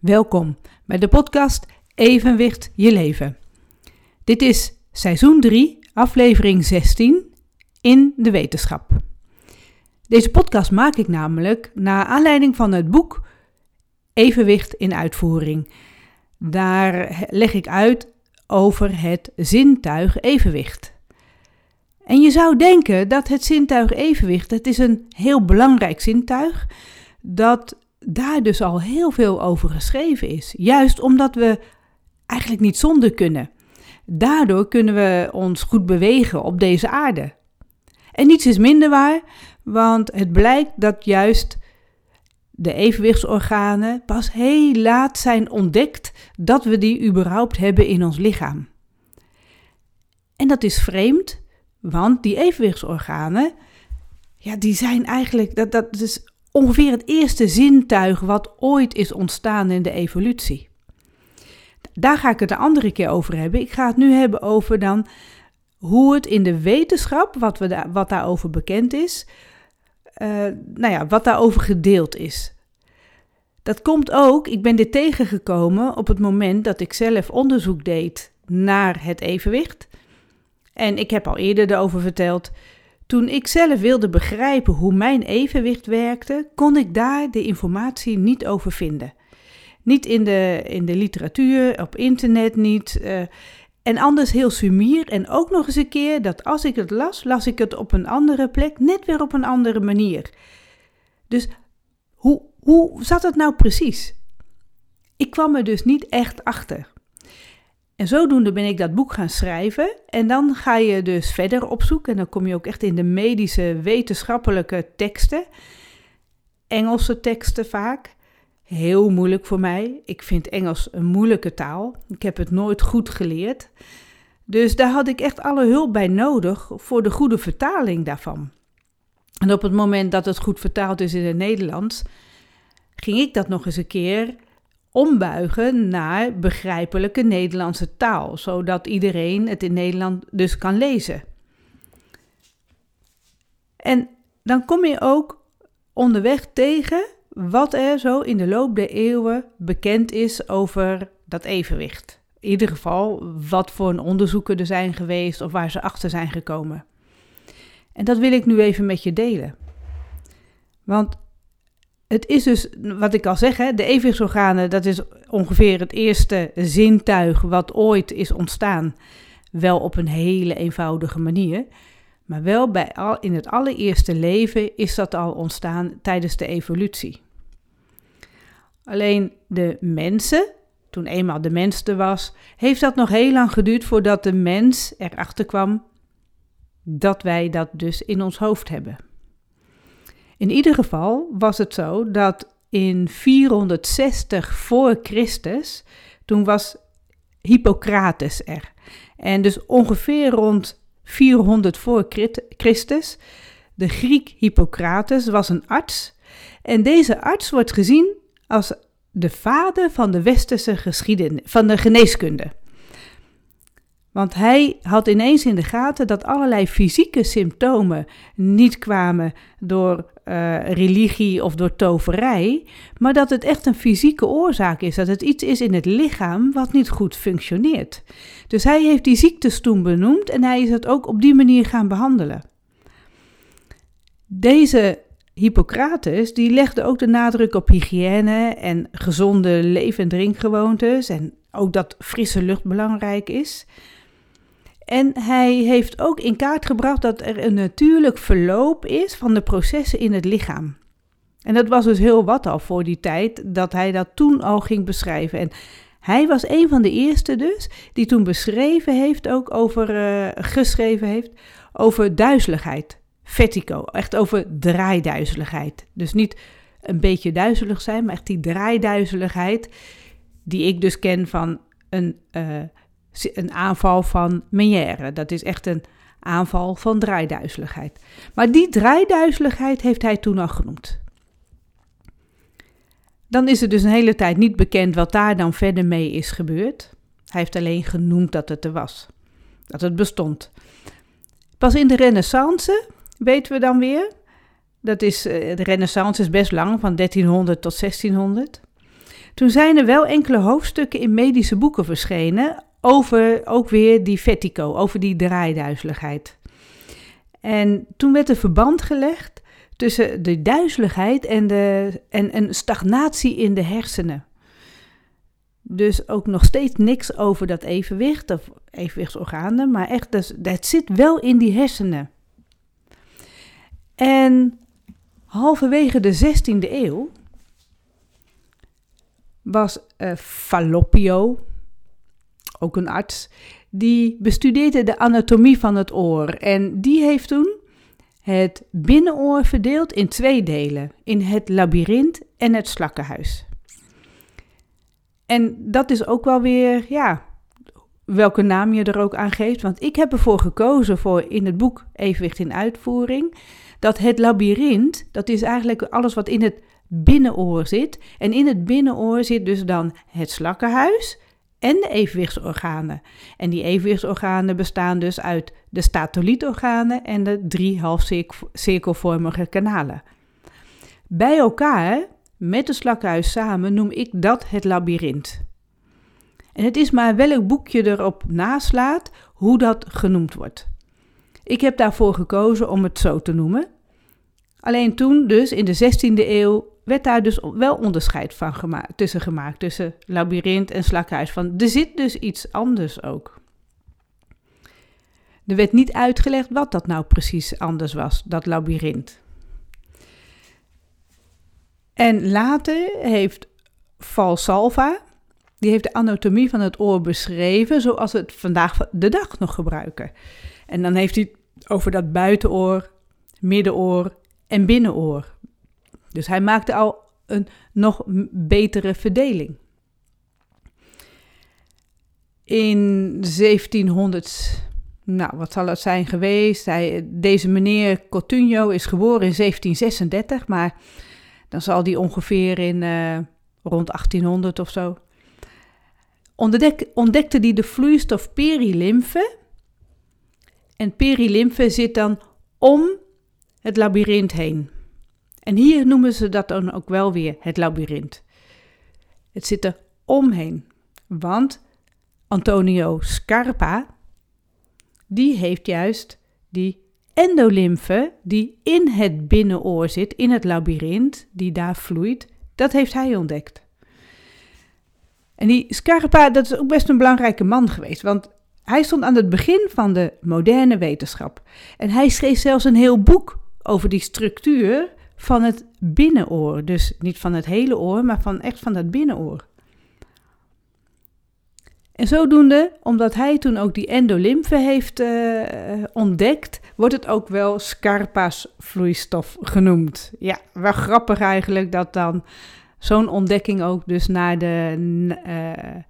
Welkom bij de podcast Evenwicht je leven. Dit is seizoen 3, aflevering 16 in de wetenschap. Deze podcast maak ik namelijk naar aanleiding van het boek Evenwicht in uitvoering. Daar leg ik uit over het zintuig evenwicht. En je zou denken dat het zintuig evenwicht, het is een heel belangrijk zintuig, dat daar dus al heel veel over geschreven is. Juist omdat we eigenlijk niet zonder kunnen. Daardoor kunnen we ons goed bewegen op deze aarde. En niets is minder waar, want het blijkt dat juist de evenwichtsorganen pas heel laat zijn ontdekt dat we die überhaupt hebben in ons lichaam. En dat is vreemd, want die evenwichtsorganen, ja, die zijn eigenlijk, dat, dat is ongeveer het eerste zintuig wat ooit is ontstaan in de evolutie. Daar ga ik het de andere keer over hebben. Ik ga het nu hebben over dan hoe het in de wetenschap, wat, we wat daarover bekend is, uh, nou ja, wat daarover gedeeld is. Dat komt ook, ik ben dit tegengekomen op het moment dat ik zelf onderzoek deed naar het evenwicht. En ik heb al eerder erover verteld toen ik zelf wilde begrijpen hoe mijn evenwicht werkte, kon ik daar de informatie niet over vinden. Niet in de, in de literatuur, op internet niet. Uh, en anders heel sumier. En ook nog eens een keer dat als ik het las, las ik het op een andere plek, net weer op een andere manier. Dus hoe, hoe zat het nou precies? Ik kwam er dus niet echt achter. En zodoende ben ik dat boek gaan schrijven. En dan ga je dus verder op zoek. En dan kom je ook echt in de medische, wetenschappelijke teksten. Engelse teksten vaak. Heel moeilijk voor mij. Ik vind Engels een moeilijke taal. Ik heb het nooit goed geleerd. Dus daar had ik echt alle hulp bij nodig voor de goede vertaling daarvan. En op het moment dat het goed vertaald is in het Nederlands, ging ik dat nog eens een keer ombuigen naar begrijpelijke Nederlandse taal, zodat iedereen het in Nederland dus kan lezen. En dan kom je ook onderweg tegen wat er zo in de loop der eeuwen bekend is over dat evenwicht. In ieder geval wat voor een onderzoeken er zijn geweest of waar ze achter zijn gekomen. En dat wil ik nu even met je delen. Want het is dus, wat ik al zeg, hè, de evenwichtsorganen, dat is ongeveer het eerste zintuig wat ooit is ontstaan. Wel op een hele eenvoudige manier. Maar wel bij al, in het allereerste leven is dat al ontstaan tijdens de evolutie. Alleen de mensen, toen eenmaal de mens er was, heeft dat nog heel lang geduurd voordat de mens erachter kwam dat wij dat dus in ons hoofd hebben. In ieder geval was het zo dat in 460 voor Christus, toen was Hippocrates er. En dus ongeveer rond 400 voor Christus, de Griek Hippocrates was een arts. En deze arts wordt gezien als de vader van de westerse geschiedenis, van de geneeskunde. Want hij had ineens in de gaten dat allerlei fysieke symptomen niet kwamen door uh, religie of door toverij, maar dat het echt een fysieke oorzaak is. Dat het iets is in het lichaam wat niet goed functioneert. Dus hij heeft die ziektes toen benoemd en hij is het ook op die manier gaan behandelen. Deze Hippocrates die legde ook de nadruk op hygiëne en gezonde leef- en drinkgewoontes en ook dat frisse lucht belangrijk is. En hij heeft ook in kaart gebracht dat er een natuurlijk verloop is van de processen in het lichaam. En dat was dus heel wat al voor die tijd dat hij dat toen al ging beschrijven. En hij was een van de eerste dus die toen beschreven heeft, ook over, uh, geschreven heeft, over duizeligheid. Vertigo, echt over draaiduizeligheid. Dus niet een beetje duizelig zijn, maar echt die draaiduizeligheid die ik dus ken van een uh, een aanval van Meniere. Dat is echt een aanval van draaiduizeligheid. Maar die draaiduizeligheid heeft hij toen al genoemd. Dan is het dus een hele tijd niet bekend wat daar dan verder mee is gebeurd. Hij heeft alleen genoemd dat het er was, dat het bestond. Pas in de Renaissance weten we dan weer. Dat is, eh, de Renaissance is best lang, van 1300 tot 1600. Toen zijn er wel enkele hoofdstukken in medische boeken verschenen over ook weer die vertigo, over die draaiduizeligheid. En toen werd er verband gelegd tussen de duizeligheid en, de, en een stagnatie in de hersenen. Dus ook nog steeds niks over dat evenwicht of evenwichtsorganen, maar echt, dat, dat zit wel in die hersenen. En halverwege de 16e eeuw was uh, Fallopio, ook een arts, die bestudeerde de anatomie van het oor. En die heeft toen het binnenoor verdeeld in twee delen, in het labyrint en het slakkenhuis. En dat is ook wel weer, ja, welke naam je er ook aan geeft. Want ik heb ervoor gekozen voor in het boek Evenwicht in Uitvoering, dat het labyrint, dat is eigenlijk alles wat in het binnenoor zit. En in het binnenoor zit dus dan het slakkenhuis en de evenwichtsorganen. En die evenwichtsorganen bestaan dus uit de statolietorganen en de drie halfcirkelvormige kanalen. Bij elkaar, met het slakkenhuis samen, noem ik dat het labyrint. En het is maar welk boekje erop naslaat hoe dat genoemd wordt. Ik heb daarvoor gekozen om het zo te noemen. Alleen toen, dus in de 16e eeuw, werd daar dus wel onderscheid van gemaakt, tussen gemaakt, tussen labyrint en slakhuis. Van, er zit dus iets anders ook. Er werd niet uitgelegd wat dat nou precies anders was, dat labyrint. En later heeft Valsalva, die heeft de anatomie van het oor beschreven zoals we het vandaag de dag nog gebruiken. En dan heeft hij over dat buitenoor, middenoor en binnenoor. Dus hij maakte al een nog betere verdeling. In 1700, nou wat zal het zijn geweest? Hij, deze meneer Cotugno is geboren in 1736, maar dan zal die ongeveer in uh, rond 1800 of zo. Ontdek, ontdekte hij de vloeistof perilymfe. En perilymfe zit dan om het labyrint heen. En hier noemen ze dat dan ook wel weer het labyrint. Het zit er omheen, want Antonio Scarpa, die heeft juist die endolymfe die in het binnenoor zit, in het labyrint, die daar vloeit, dat heeft hij ontdekt. En die Scarpa, dat is ook best een belangrijke man geweest, want hij stond aan het begin van de moderne wetenschap. En hij schreef zelfs een heel boek over die structuur van het binnenoor. Dus niet van het hele oor, maar van echt van het binnenoor. En zodoende, omdat hij toen ook die endolymfe heeft uh, ontdekt, wordt het ook wel Scarpa's vloeistof genoemd. Ja, wel grappig eigenlijk dat dan zo'n ontdekking ook dus naar de uh,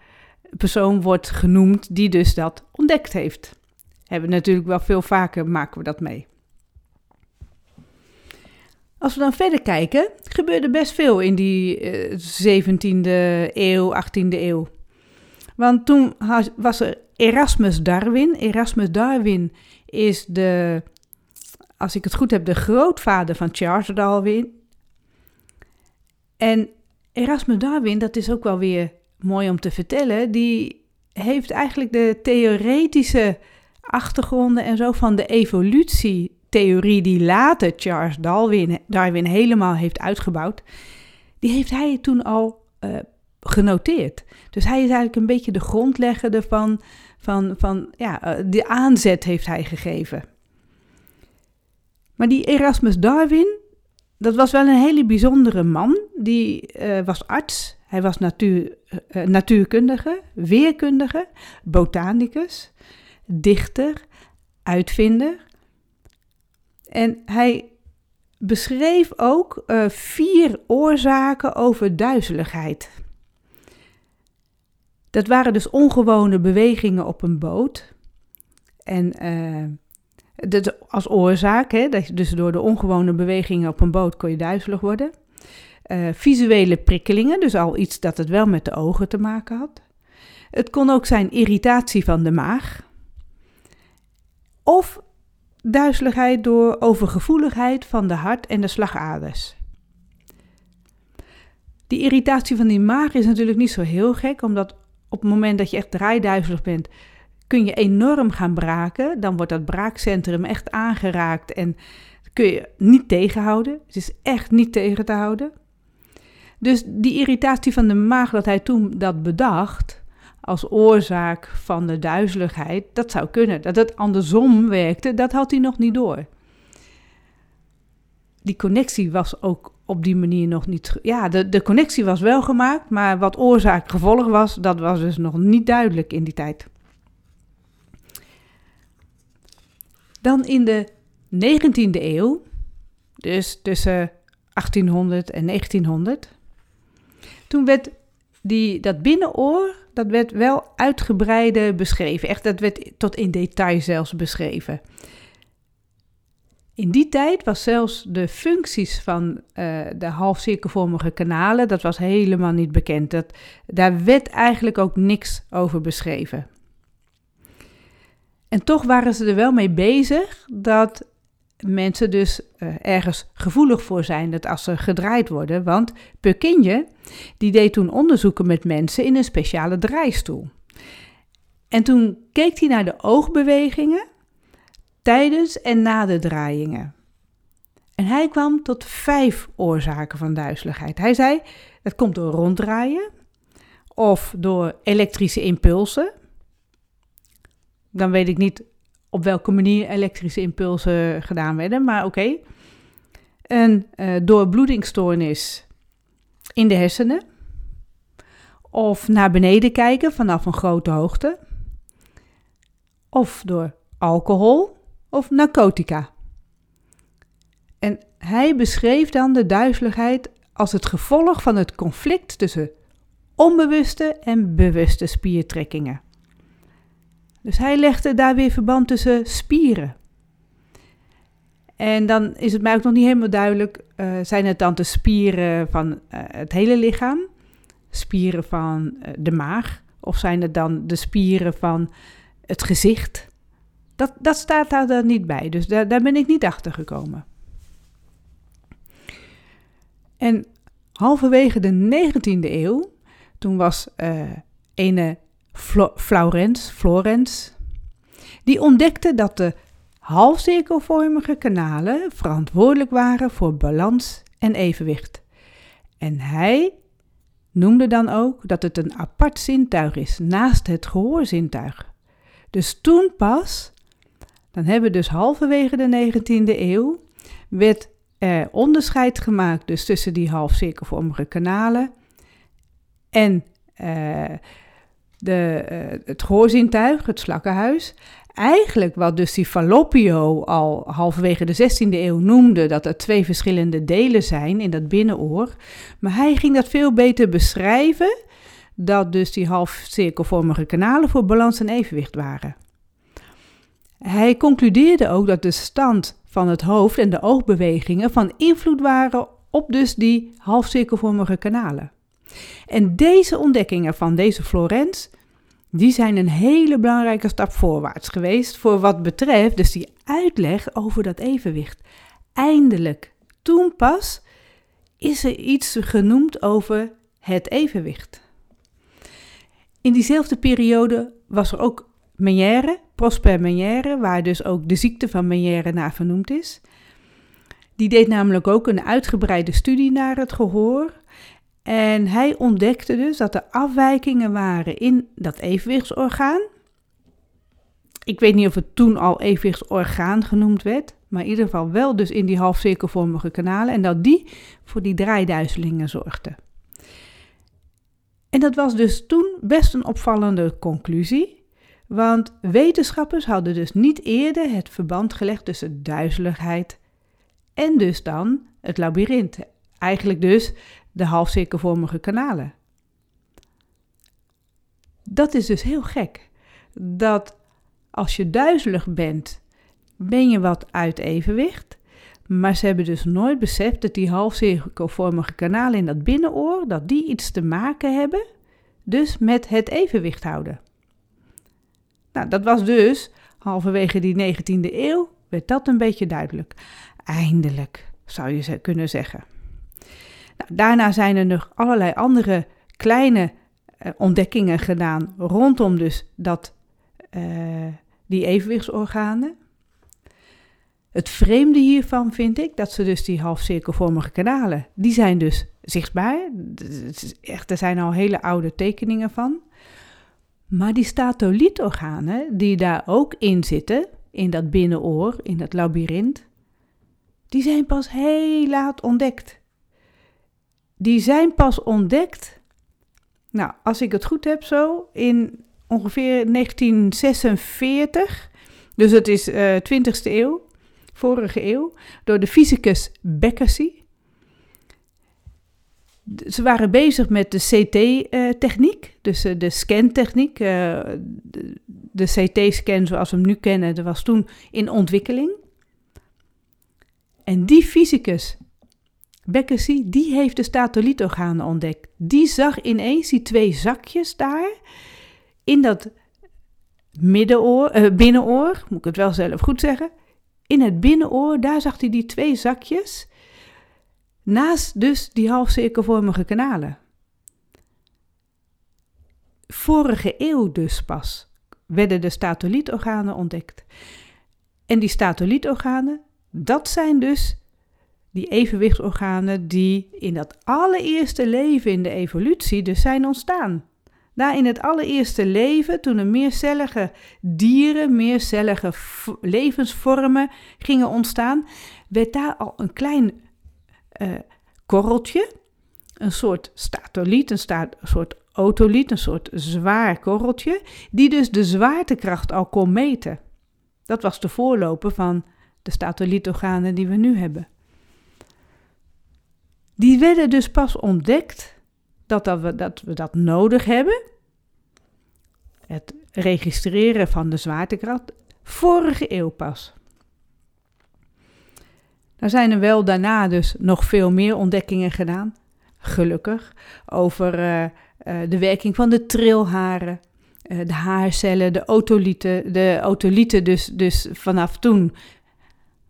persoon wordt genoemd die dus dat ontdekt heeft. Hebben natuurlijk wel veel vaker, maken we dat mee. Als we dan verder kijken, gebeurde best veel in die uh, eh, 17e eeuw, 18e eeuw. Want toen was er Erasmus Darwin. Erasmus Darwin is de, als ik het goed heb, de grootvader van Charles Darwin. En Erasmus Darwin, dat is ook wel weer mooi om te vertellen, die heeft eigenlijk de theoretische achtergronden en zo van de evolutie theorie die later Charles Darwin, Darwin helemaal heeft uitgebouwd, die heeft hij toen al uh, genoteerd. Dus hij is eigenlijk een beetje de grondlegger ervan, van, van ja, uh, de aanzet heeft hij gegeven. Maar die Erasmus Darwin, dat was wel een hele bijzondere man. Die uh, was arts, hij was natuur, natuurkundige, weerkundige, botanicus, dichter, uitvinder. En hij beschreef ook uh, vier oorzaken over duizeligheid. Dat waren dus ongewone bewegingen op een boot. En uh, dat als oorzaak, hè, dat dus door de ongewone bewegingen op een boot kon je duizelig worden. Uh, visuele prikkelingen, dus al iets dat het wel met de ogen te maken had. Het kon ook zijn irritatie van de maag. Of duizeligheid door overgevoeligheid van de hart en de slagaders. Die irritatie van die maag is natuurlijk niet zo heel gek, omdat op het moment dat je echt draaiduizelig bent, kun je enorm gaan braken. Dan wordt dat braakcentrum echt aangeraakt en kun je niet tegenhouden. Het is echt niet tegen te houden. Dus die irritatie van de maag, dat hij toen dat bedacht als oorzaak van de duizeligheid, dat zou kunnen. Dat het andersom werkte, dat had hij nog niet door. Die connectie was ook op die manier nog niet. Ja, de, de connectie was wel gemaakt, maar wat oorzaak-gevolg was, dat was dus nog niet duidelijk in die tijd. Dan in de 19e eeuw, dus tussen 1800 en 1900, toen werd die, dat binnenoor, dat werd wel uitgebreider beschreven. Echt, dat werd tot in detail zelfs beschreven. In die tijd was zelfs de functies van uh, de halfcirkelvormige kanalen, dat was helemaal niet bekend. Dat, daar werd eigenlijk ook niks over beschreven. En toch waren ze er wel mee bezig dat mensen dus uh, ergens gevoelig voor zijn dat als ze gedraaid worden. Want Purkinje, die deed toen onderzoeken met mensen in een speciale draaistoel. En toen keek hij naar de oogbewegingen tijdens en na de draaiingen. En hij kwam tot vijf oorzaken van duizeligheid. Hij zei, het komt door ronddraaien of door elektrische impulsen. Dan weet ik niet op welke manier elektrische impulsen gedaan werden, maar oké. Okay. Een uh, doorbloedingsstoornis in de hersenen. Of naar beneden kijken vanaf een grote hoogte. Of door alcohol of narcotica. En hij beschreef dan de duizeligheid als het gevolg van het conflict tussen onbewuste en bewuste spiertrekkingen. Dus hij legde daar weer verband tussen spieren. En dan is het mij ook nog niet helemaal duidelijk, uh, zijn het dan de spieren van uh, het hele lichaam, spieren van uh, de maag, of zijn het dan de spieren van het gezicht? Dat, dat staat daar dan niet bij, dus daar, daar ben ik niet achter gekomen. En halverwege de 19e eeuw, toen was ene Flo Florence, die ontdekte dat de halfcirkelvormige kanalen verantwoordelijk waren voor balans en evenwicht. En hij noemde dan ook dat het een apart zintuig is naast het gehoorzintuig. Dus toen pas, dan hebben we dus halverwege de 19e eeuw, werd er onderscheid gemaakt dus tussen die halfcirkelvormige kanalen en uh, de, uh, het gehoorzintuig, het slakkenhuis. Eigenlijk wat dus die Fallopio al halverwege de 16e eeuw noemde, dat er twee verschillende delen zijn in dat binnenoor. Maar hij ging dat veel beter beschrijven, dat dus die halfcirkelvormige kanalen voor balans en evenwicht waren. Hij concludeerde ook dat de stand van het hoofd en de oogbewegingen van invloed waren op dus die halfcirkelvormige kanalen. En deze ontdekkingen van deze Florence, die zijn een hele belangrijke stap voorwaarts geweest voor wat betreft dus die uitleg over dat evenwicht. Eindelijk, toen pas, is er iets genoemd over het evenwicht. In diezelfde periode was er ook Meniere, Prosper Meniere, waar dus ook de ziekte van Meniere naar vernoemd is. Die deed namelijk ook een uitgebreide studie naar het gehoor en hij ontdekte dus dat er afwijkingen waren in dat evenwichtsorgaan. Ik weet niet of het toen al evenwichtsorgaan genoemd werd, maar in ieder geval wel dus in die halfcirkelvormige kanalen en dat die voor die draaiduizelingen zorgden. En dat was dus toen best een opvallende conclusie, want wetenschappers hadden dus niet eerder het verband gelegd tussen duizeligheid en dus dan het labyrint. Eigenlijk dus de halfcirkelvormige kanalen. Dat is dus heel gek. Dat als je duizelig bent, ben je wat uit evenwicht. Maar ze hebben dus nooit beseft dat die halfcirkelvormige kanalen in dat binnenoor, dat die iets te maken hebben, dus met het evenwicht houden. Nou, dat was dus halverwege die 19e eeuw, werd dat een beetje duidelijk. Eindelijk, zou je kunnen zeggen. Nou, daarna zijn er nog allerlei andere kleine uh, ontdekkingen gedaan rondom dus dat, uh, die evenwichtsorganen. Het vreemde hiervan vind ik dat ze dus die halfcirkelvormige kanalen, die zijn dus zichtbaar. Echt, er zijn al hele oude tekeningen van. Maar die statolietorganen die daar ook in zitten, in dat binnenoor, in dat labyrint, die zijn pas heel laat ontdekt. Die zijn pas ontdekt, nou, als ik het goed heb zo, in ongeveer 1946. Dus het is uh, eh, 20e eeuw, vorige eeuw, door de fysicus Beckersey ze waren bezig met de CT-techniek, dus uh, de scantechniek. De, de CT-scan zoals we hem nu kennen, dat was toen in ontwikkeling. En die fysicus, Beckersey, die heeft de statolitorganen ontdekt. Die zag ineens die twee zakjes daar in dat middenoor, binnenoor, moet ik het wel zelf goed zeggen. In het binnenoor, daar zag hij die twee zakjes Naast dus die halfcirkelvormige kanalen. Vorige eeuw dus pas werden de statolietorganen ontdekt. En die statolietorganen, dat zijn dus die evenwichtsorganen die in dat allereerste leven in de evolutie dus zijn ontstaan. Daar in het allereerste leven, toen er meercellige dieren, meercellige levensvormen gingen ontstaan, werd daar al een klein uh, korreltje, een soort statoliet, een, een soort otoliet, een soort zwaar korreltje, die dus de zwaartekracht al kon meten. Dat was de voorloper van de statolietorganen die we nu hebben. Die werden dus pas ontdekt dat, dat, we, dat we dat nodig hebben. Het registreren van de zwaartekracht. Vorige eeuw pas. Er zijn er wel daarna dus nog veel meer ontdekkingen gedaan, gelukkig, over uh, uh, de werking van de trilharen, uh, de haarcellen, de otolieten. De otolieten dus, dus vanaf toen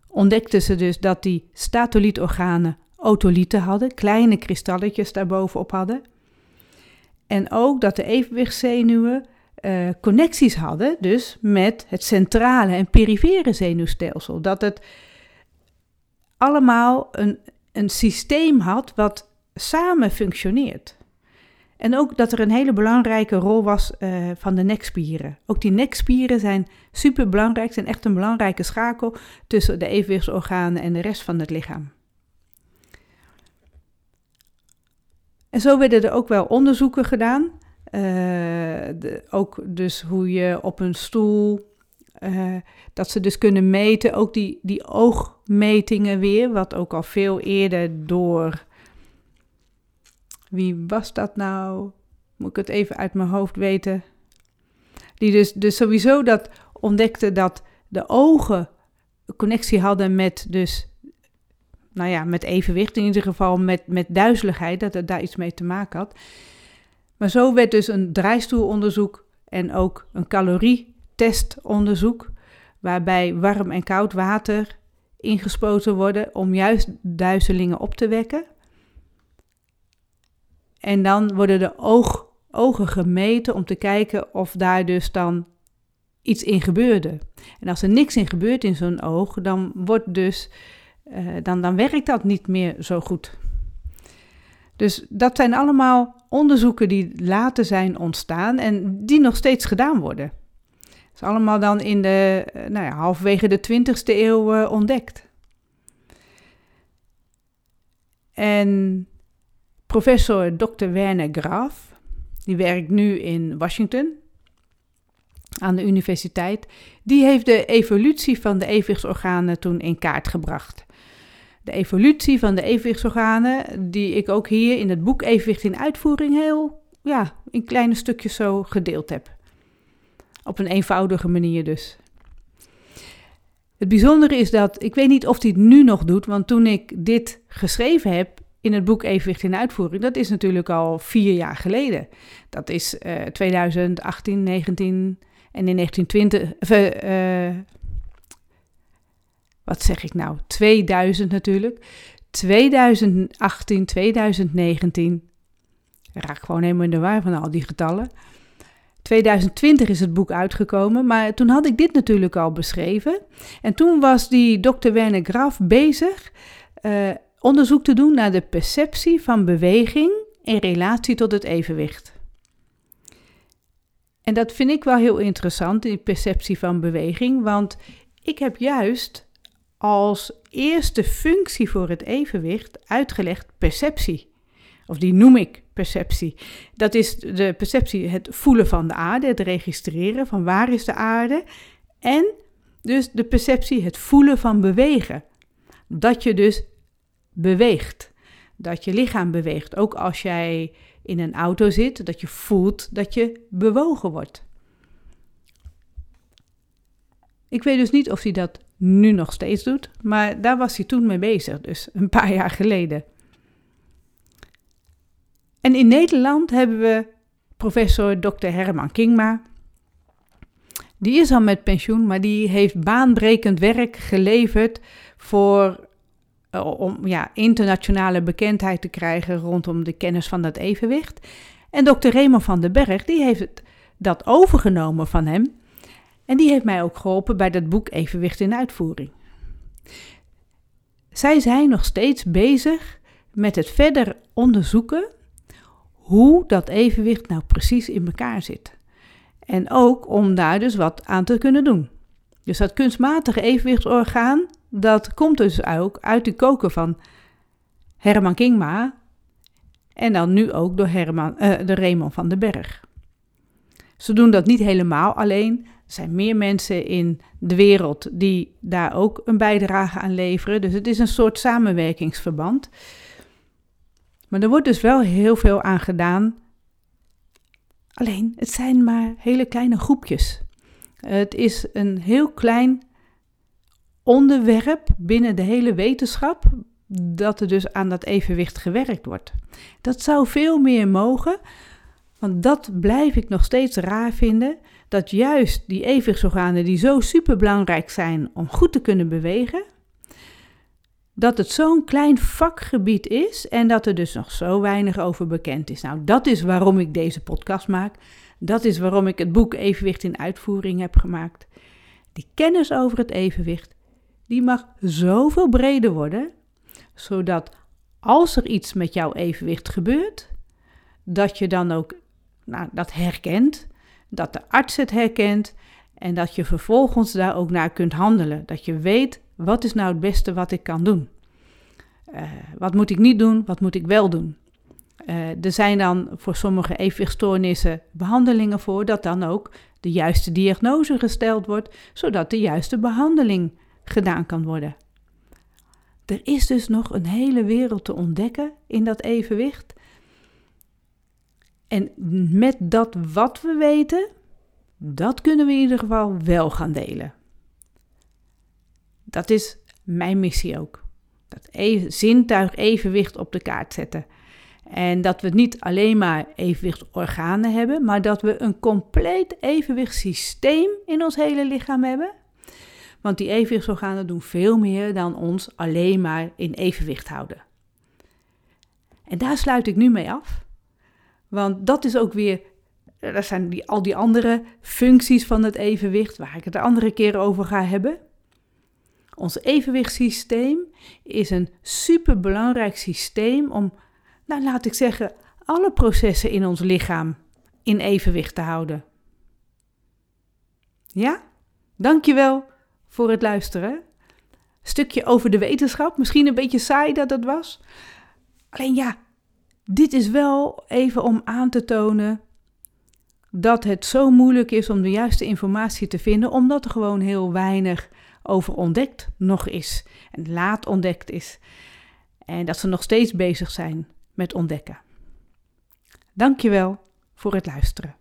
ontdekten ze dus dat die statolietorganen otolieten hadden, kleine kristalletjes daarbovenop hadden. En ook dat de evenwichtszenuwen uh, connecties hadden, dus met het centrale en perifere zenuwstelsel. Dat het allemaal een, een systeem had wat samen functioneert. En ook dat er een hele belangrijke rol was uh, van de nekspieren. Ook die nekspieren zijn super belangrijk, zijn echt een belangrijke schakel tussen de evenwichtsorganen en de rest van het lichaam. En zo werden er ook wel onderzoeken gedaan. Uh, de, ook dus hoe je op een stoel uh, dat ze dus kunnen meten, ook die, die oogmetingen weer, wat ook al veel eerder door. Wie was dat nou? Moet ik het even uit mijn hoofd weten? Die dus, dus sowieso dat ontdekte dat de ogen connectie hadden met dus nou ja, met evenwicht, in ieder geval met, met duizeligheid, dat het daar iets mee te maken had. Maar zo werd dus een draaistoelonderzoek en ook een calorietestonderzoek waarbij warm en koud water ingespoten worden om juist duizelingen op te wekken. En dan worden de oog, ogen gemeten om te kijken of daar dus dan iets in gebeurde. En als er niks in gebeurt in zo'n oog, dan wordt dus uh, dan, dan werkt dat niet meer zo goed. Dus dat zijn allemaal onderzoeken die later zijn ontstaan en die nog steeds gedaan worden is allemaal dan in de, eh, nou ja, halverwege de 20ste eeuw uh, ontdekt. En professor Dr. Werner Graaf, die werkt nu in Washington aan de universiteit, die heeft de evolutie van de evenwichtsorganen toen in kaart gebracht. De evolutie van de evenwichtsorganen, die ik ook hier in het boek Evenwicht in Uitvoering heel, ja, in kleine stukjes zo gedeeld heb. Op een eenvoudige manier dus. Het bijzondere is dat, ik weet niet of hij het nu nog doet, want toen ik dit geschreven heb in het boek Evenwicht in Uitvoering, dat is natuurlijk al vier jaar geleden. Dat is uh, 2018, 19 en in 1920, uh, wat zeg ik nou, 2000 natuurlijk. 2018, 2019. Ik raak gewoon helemaal in de war van al die getallen. 2020 is het boek uitgekomen, maar toen had ik dit natuurlijk al beschreven. En toen was die dokter Werner Graf bezig uh, onderzoek te doen naar de perceptie van beweging in relatie tot het evenwicht. En dat vind ik wel heel interessant, die perceptie van beweging, want ik heb juist als eerste functie voor het evenwicht uitgelegd perceptie. Of die noem ik perceptie. Dat is de perceptie, het voelen van de aarde, het registreren van waar is de aarde. En dus de perceptie, het voelen van bewegen. Dat je dus beweegt. Dat je lichaam beweegt. Ook als jij in een auto zit, dat je voelt dat je bewogen wordt. Ik weet dus niet of hij dat nu nog steeds doet, maar daar was hij toen mee bezig, dus een paar jaar geleden. En in Nederland hebben we professor Dr. Herman Kingma. Die is al met pensioen, maar die heeft baanbrekend werk geleverd voor, om ja, internationale bekendheid te krijgen rondom de kennis van dat evenwicht. En dokter Raymond van den Berg, die heeft dat overgenomen van hem. En die heeft mij ook geholpen bij dat boek Evenwicht in Uitvoering. Zij zijn nog steeds bezig met het verder onderzoeken hoe dat evenwicht nou precies in elkaar zit. En ook om daar dus wat aan te kunnen doen. Dus dat kunstmatige evenwichtsorgaan, dat komt dus ook uit de koken van Herman Kingma en dan nu ook door Herman, uh, de Raymond van den Berg. Ze doen dat niet helemaal alleen. Er zijn meer mensen in de wereld die daar ook een bijdrage aan leveren. Dus het is een soort samenwerkingsverband. Maar er wordt dus wel heel veel aan gedaan. Alleen, het zijn maar hele kleine groepjes. Het is een heel klein onderwerp binnen de hele wetenschap dat er dus aan dat evenwicht gewerkt wordt. Dat zou veel meer mogen, want dat blijf ik nog steeds raar vinden, dat juist die evenwichtsorganen die zo superbelangrijk zijn om goed te kunnen bewegen, dat het zo'n klein vakgebied is en dat er dus nog zo weinig over bekend is. Nou, dat is waarom ik deze podcast maak. Dat is waarom ik het boek Evenwicht in Uitvoering heb gemaakt. Die kennis over het evenwicht, die mag zoveel breder worden, zodat als er iets met jouw evenwicht gebeurt, dat je dan ook nou, dat herkent, dat de arts het herkent en dat je vervolgens daar ook naar kunt handelen. Dat je weet wat is nou het beste wat ik kan doen. Uh, wat moet ik niet doen, wat moet ik wel doen. Uh, er zijn dan voor sommige evenwichtstoornissen behandelingen voor, dat dan ook de juiste diagnose gesteld wordt, zodat de juiste behandeling gedaan kan worden. Er is dus nog een hele wereld te ontdekken in dat evenwicht. En met dat wat we weten, dat kunnen we in ieder geval wel gaan delen. Dat is mijn missie ook. Dat even, zintuig evenwicht op de kaart zetten. En dat we niet alleen maar evenwichtorganen hebben, maar dat we een compleet evenwichtssysteem in ons hele lichaam hebben. Want die evenwichtsorganen doen veel meer dan ons alleen maar in evenwicht houden. En daar sluit ik nu mee af. Want dat is ook weer, dat zijn die, al die andere functies van het evenwicht, waar ik het de andere keer over ga hebben. Ons evenwichtssysteem is een superbelangrijk systeem om, nou laat ik zeggen, alle processen in ons lichaam in evenwicht te houden. Ja? Dankjewel voor het luisteren. Stukje over de wetenschap, misschien een beetje saai dat het was. Alleen ja, dit is wel even om aan te tonen dat het zo moeilijk is om de juiste informatie te vinden, omdat er gewoon heel weinig over ontdekt nog is en laat ontdekt is. En dat ze nog steeds bezig zijn met ontdekken. Dankjewel voor het luisteren.